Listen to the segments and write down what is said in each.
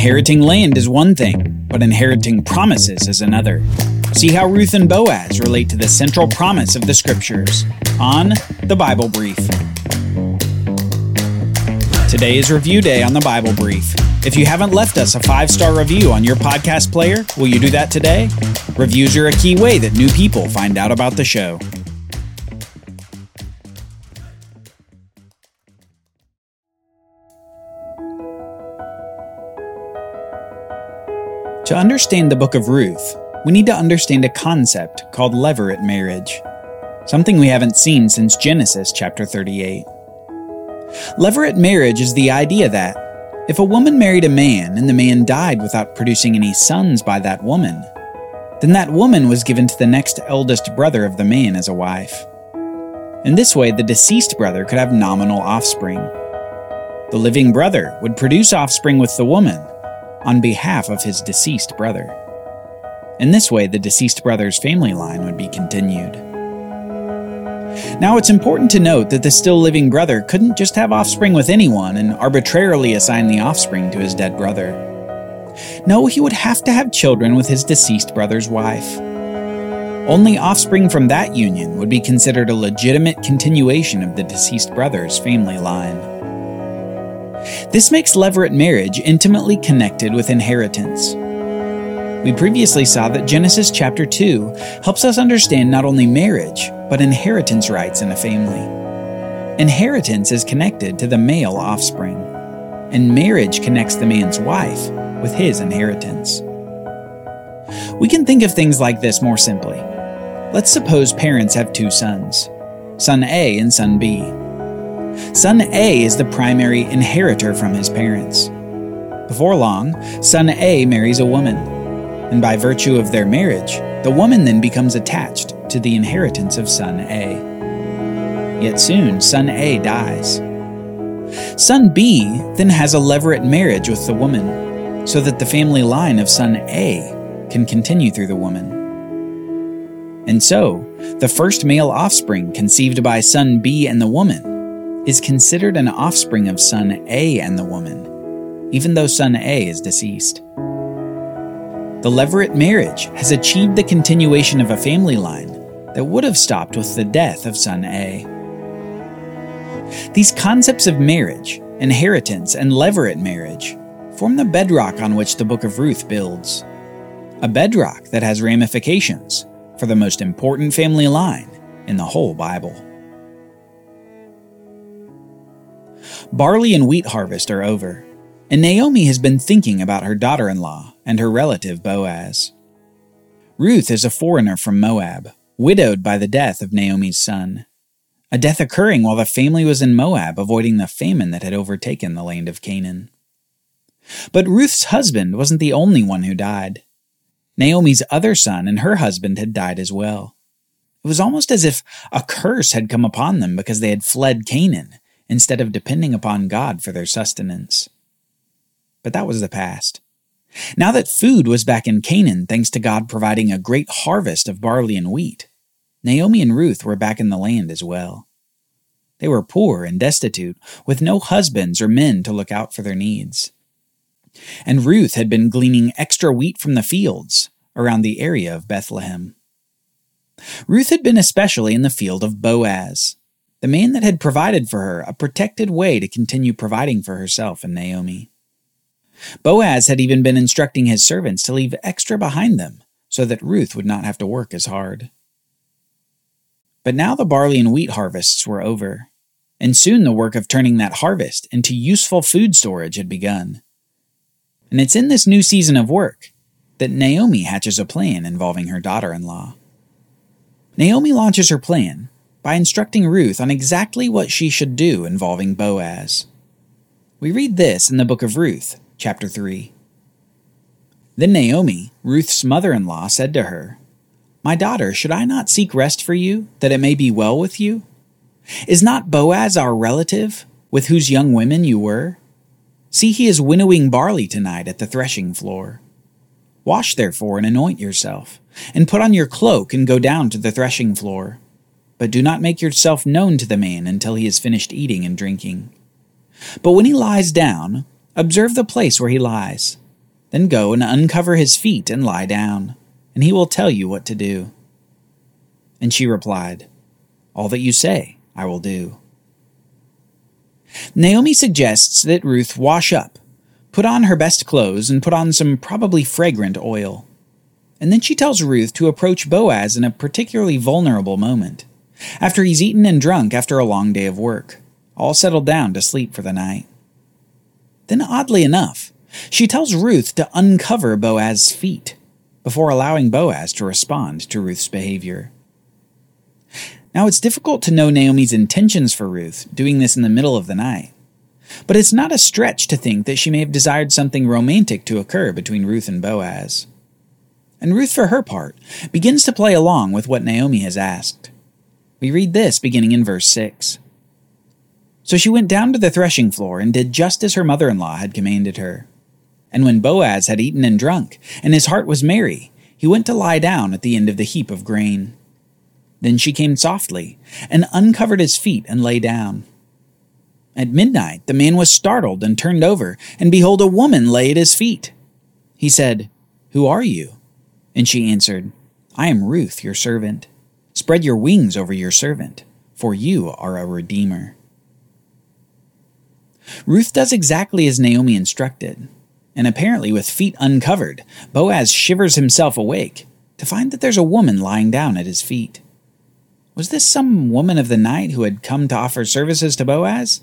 Inheriting land is one thing, but inheriting promises is another. See how Ruth and Boaz relate to the central promise of the scriptures on the Bible Brief. Today is review day on the Bible Brief. If you haven't left us a five star review on your podcast player, will you do that today? Reviews are a key way that new people find out about the show. To understand the book of Ruth, we need to understand a concept called levirate marriage, something we haven't seen since Genesis chapter 38. Levirate marriage is the idea that if a woman married a man and the man died without producing any sons by that woman, then that woman was given to the next eldest brother of the man as a wife. In this way, the deceased brother could have nominal offspring. The living brother would produce offspring with the woman on behalf of his deceased brother. In this way, the deceased brother's family line would be continued. Now, it's important to note that the still living brother couldn't just have offspring with anyone and arbitrarily assign the offspring to his dead brother. No, he would have to have children with his deceased brother's wife. Only offspring from that union would be considered a legitimate continuation of the deceased brother's family line. This makes levirate marriage intimately connected with inheritance. We previously saw that Genesis chapter 2 helps us understand not only marriage, but inheritance rights in a family. Inheritance is connected to the male offspring, and marriage connects the man's wife with his inheritance. We can think of things like this more simply. Let's suppose parents have two sons, son A and son B. Son A is the primary inheritor from his parents. Before long, son A marries a woman, and by virtue of their marriage, the woman then becomes attached to the inheritance of son A. Yet soon, son A dies. Son B then has a levirate marriage with the woman, so that the family line of son A can continue through the woman. And so, the first male offspring conceived by son B and the woman is considered an offspring of son A and the woman, even though son A is deceased. The levirate marriage has achieved the continuation of a family line that would have stopped with the death of son A. These concepts of marriage, inheritance, and levirate marriage form the bedrock on which the book of Ruth builds. A bedrock that has ramifications for the most important family line in the whole Bible. Barley and wheat harvest are over, and Naomi has been thinking about her daughter in law and her relative Boaz. Ruth is a foreigner from Moab, widowed by the death of Naomi's son, a death occurring while the family was in Moab avoiding the famine that had overtaken the land of Canaan. But Ruth's husband wasn't the only one who died. Naomi's other son and her husband had died as well. It was almost as if a curse had come upon them because they had fled Canaan instead of depending upon God for their sustenance. But that was the past. Now that food was back in Canaan, thanks to God providing a great harvest of barley and wheat, Naomi and Ruth were back in the land as well. They were poor and destitute, with no husbands or men to look out for their needs. And Ruth had been gleaning extra wheat from the fields around the area of Bethlehem. Ruth had been especially in the field of Boaz, the man that had provided for her a protected way to continue providing for herself and Naomi. Boaz had even been instructing his servants to leave extra behind them so that Ruth would not have to work as hard. But now the barley and wheat harvests were over, and soon the work of turning that harvest into useful food storage had begun. And it's in this new season of work that Naomi hatches a plan involving her daughter in law. Naomi launches her plan by instructing Ruth on exactly what she should do involving Boaz. We read this in the book of Ruth, chapter 3. Then Naomi, Ruth's mother in law, said to her, My daughter, should I not seek rest for you, that it may be well with you? Is not Boaz our relative, with whose young women you were? See, he is winnowing barley tonight at the threshing floor. Wash therefore and anoint yourself, and put on your cloak and go down to the threshing floor but do not make yourself known to the man until he has finished eating and drinking. But when he lies down, observe the place where he lies, Then go and uncover his feet and lie down, and he will tell you what to do. And she replied, All that you say, I will do. Naomi suggests that Ruth wash up, put on her best clothes, and put on some probably fragrant oil. And then she tells Ruth to approach Boaz in a particularly vulnerable moment, after he's eaten and drunk after a long day of work, all settled down to sleep for the night. Then, oddly enough, she tells Ruth to uncover Boaz's feet before allowing Boaz to respond to Ruth's behavior. Now, it's difficult to know Naomi's intentions for Ruth doing this in the middle of the night, but it's not a stretch to think that she may have desired something romantic to occur between Ruth and Boaz. And Ruth, for her part, begins to play along with what Naomi has asked. We read this beginning in verse 6. So she went down to the threshing floor and did just as her mother in law had commanded her. And when Boaz had eaten and drunk, and his heart was merry, he went to lie down at the end of the heap of grain. Then she came softly, and uncovered his feet and lay down. At midnight the man was startled and turned over, and behold, a woman lay at his feet. He said, Who are you? And she answered, I am Ruth, your servant. Spread your wings over your servant, for you are a redeemer. Ruth does exactly as Naomi instructed and apparently with feet uncovered, Boaz shivers himself awake to find that there's a woman lying down at his feet. Was this some woman of the night who had come to offer services to Boaz?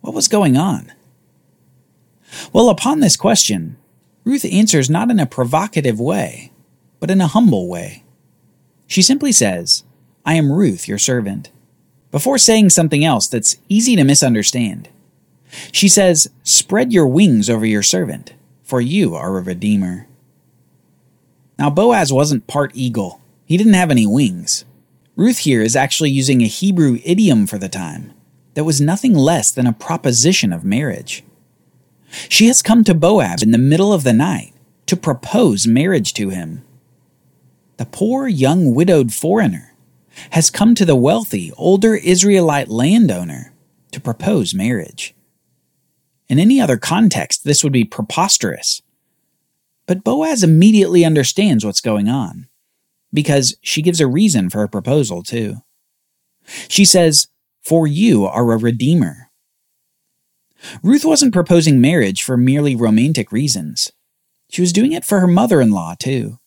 What was going on? Well, upon this question, Ruth answers not in a provocative way, but in a humble way. She simply says, I am Ruth, your servant, before saying something else that's easy to misunderstand. She says, Spread your wings over your servant for you are a redeemer. Now, Boaz wasn't part eagle, he didn't have any wings. Ruth here is actually using a Hebrew idiom for the time that was nothing less than a proposition of marriage. She has come to Boaz in the middle of the night to propose marriage to him. The poor young widowed foreigner has come to the wealthy older Israelite landowner to propose marriage. In any other context, this would be preposterous. But Boaz immediately understands what's going on, because she gives a reason for her proposal, too. She says, For you are a redeemer. Ruth wasn't proposing marriage for merely romantic reasons. She was doing it for her mother in law, too.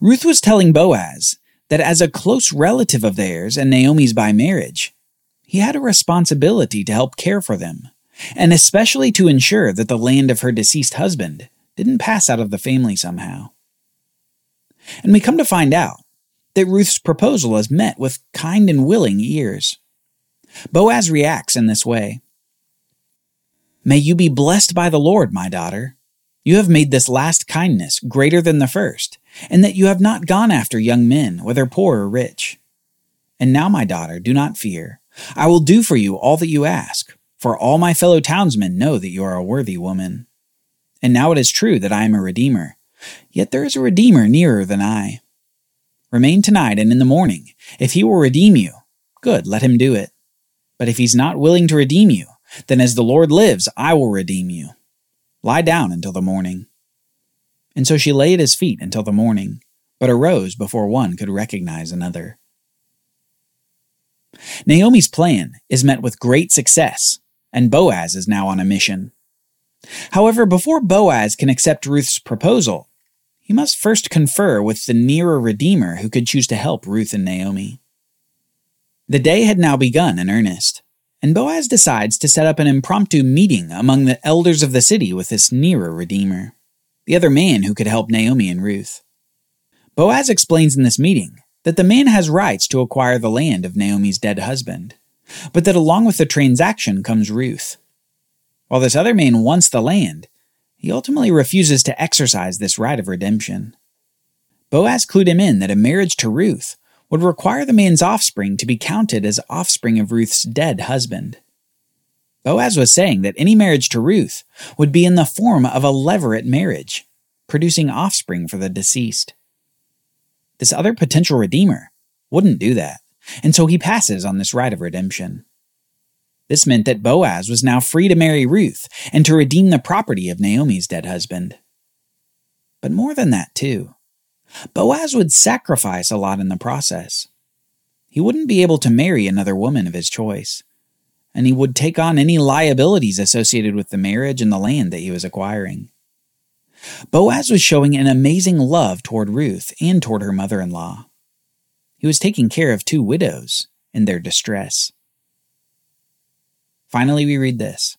Ruth was telling Boaz that as a close relative of theirs and Naomi's by marriage, he had a responsibility to help care for them and especially to ensure that the land of her deceased husband didn't pass out of the family somehow. And we come to find out that Ruth's proposal is met with kind and willing ears. Boaz reacts in this way May you be blessed by the Lord, my daughter. You have made this last kindness greater than the first, and that you have not gone after young men, whether poor or rich. And now, my daughter, do not fear. I will do for you all that you ask for all my fellow townsmen know that you are a worthy woman. And now it is true that I am a redeemer, yet there is a redeemer nearer than I. Remain tonight and in the morning. If he will redeem you, good, let him do it. But if he's not willing to redeem you, then as the Lord lives, I will redeem you. Lie down until the morning. And so she lay at his feet until the morning, but arose before one could recognize another. Naomi's plan is met with great success and Boaz is now on a mission. However, before Boaz can accept Ruth's proposal, he must first confer with the nearer Redeemer who could choose to help Ruth and Naomi. The day had now begun in earnest, and Boaz decides to set up an impromptu meeting among the elders of the city with this nearer Redeemer, the other man who could help Naomi and Ruth. Boaz explains in this meeting that the man has rights to acquire the land of Naomi's dead husband, but that along with the transaction comes Ruth. While this other man wants the land, he ultimately refuses to exercise this right of redemption. Boaz clued him in that a marriage to Ruth would require the man's offspring to be counted as offspring of Ruth's dead husband. Boaz was saying that any marriage to Ruth would be in the form of a levirate marriage, producing offspring for the deceased. This other potential redeemer wouldn't do that and so he passes on this right of redemption. This meant that Boaz was now free to marry Ruth and to redeem the property of Naomi's dead husband. but more than that, too. Boaz would sacrifice a lot in the process. He wouldn't be able to marry another woman of his choice, and he would take on any liabilities associated with the marriage and the land that he was acquiring. Boaz was showing an amazing love toward Ruth and toward her mother in law. He was taking care of two widows in their distress. Finally, we read this.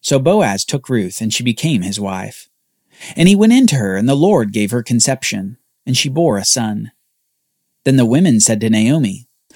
So Boaz took Ruth, and she became his wife. And he went in to her, and the Lord gave her conception, and she bore a son. Then the women said to Naomi,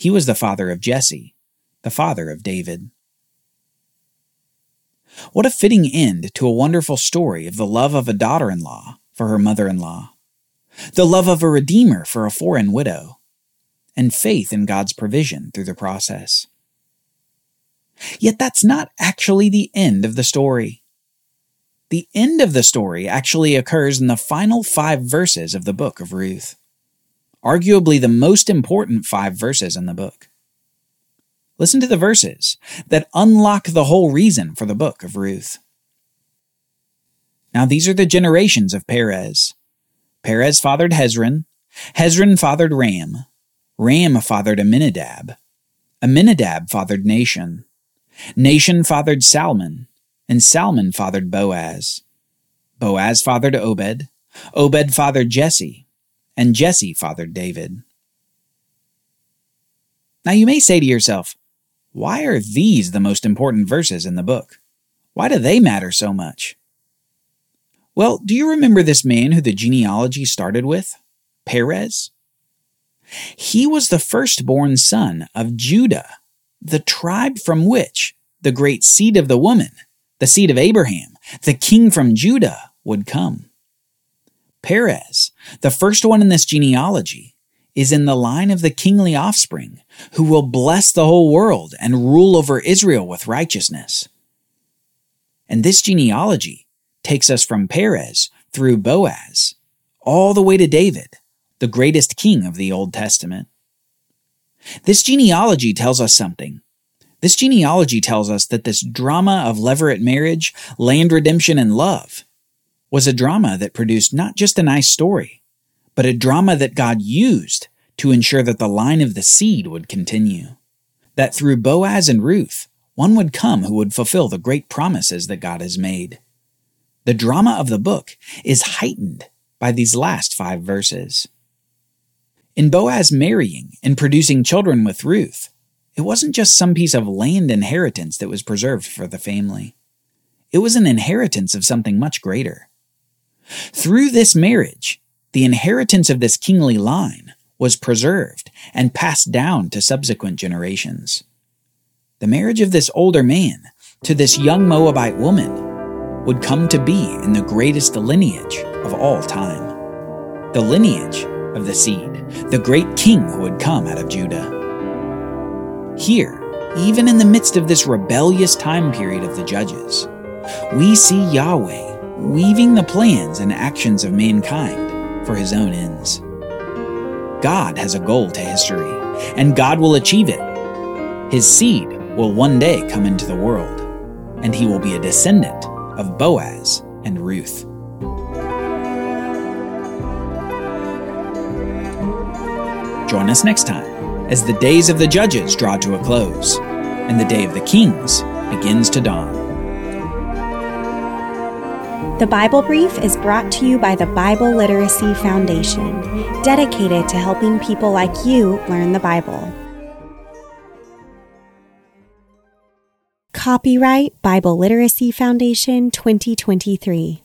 He was the father of Jesse, the father of David. What a fitting end to a wonderful story of the love of a daughter in law for her mother in law, the love of a redeemer for a foreign widow, and faith in God's provision through the process. Yet that's not actually the end of the story. The end of the story actually occurs in the final five verses of the book of Ruth, arguably the most important five verses in the book. Listen to the verses that unlock the whole reason for the book of Ruth. Now these are the generations of Perez. Perez fathered Hezron, Hezron fathered Ram, Ram fathered Amminadab, Amminadab fathered Nahshon, Nahshon fathered Salmon, and Salmon fathered Boaz. Boaz fathered Obed, Obed fathered Jesse, and Jesse fathered David. Now you may say to yourself, why are these the most important verses in the book? Why do they matter so much? Well, do you remember this man who the genealogy started with? Perez? He was the firstborn son of Judah, the tribe from which the great seed of the woman, the seed of Abraham, the king from Judah, would come. Perez, the first one in this genealogy, is in the line of the kingly offspring who will bless the whole world and rule over Israel with righteousness. And this genealogy takes us from Perez through Boaz all the way to David, the greatest king of the Old Testament. This genealogy tells us something. This genealogy tells us that this drama of levirate marriage, land redemption, and love was a drama that produced not just a nice story, but a drama that God used to ensure that the line of the seed would continue. That through Boaz and Ruth, one would come who would fulfill the great promises that God has made. The drama of the book is heightened by these last five verses. In Boaz marrying and producing children with Ruth, it wasn't just some piece of land inheritance that was preserved for the family. It was an inheritance of something much greater. Through this marriage, the inheritance of this kingly line was preserved and passed down to subsequent generations. The marriage of this older man to this young Moabite woman would come to be in the greatest lineage of all time the lineage of the seed, the great king who would come out of Judah. Here, even in the midst of this rebellious time period of the judges, we see Yahweh weaving the plans and actions of mankind for his own ends. God has a goal to history, and God will achieve it. His seed will one day come into the world, and he will be a descendant of Boaz and Ruth. Join us next time as the days of the judges draw to a close and the day of the kings begins to dawn. The Bible Brief is brought to you by the Bible Literacy Foundation, dedicated to helping people like you learn the Bible. Copyright Bible Literacy Foundation 2023.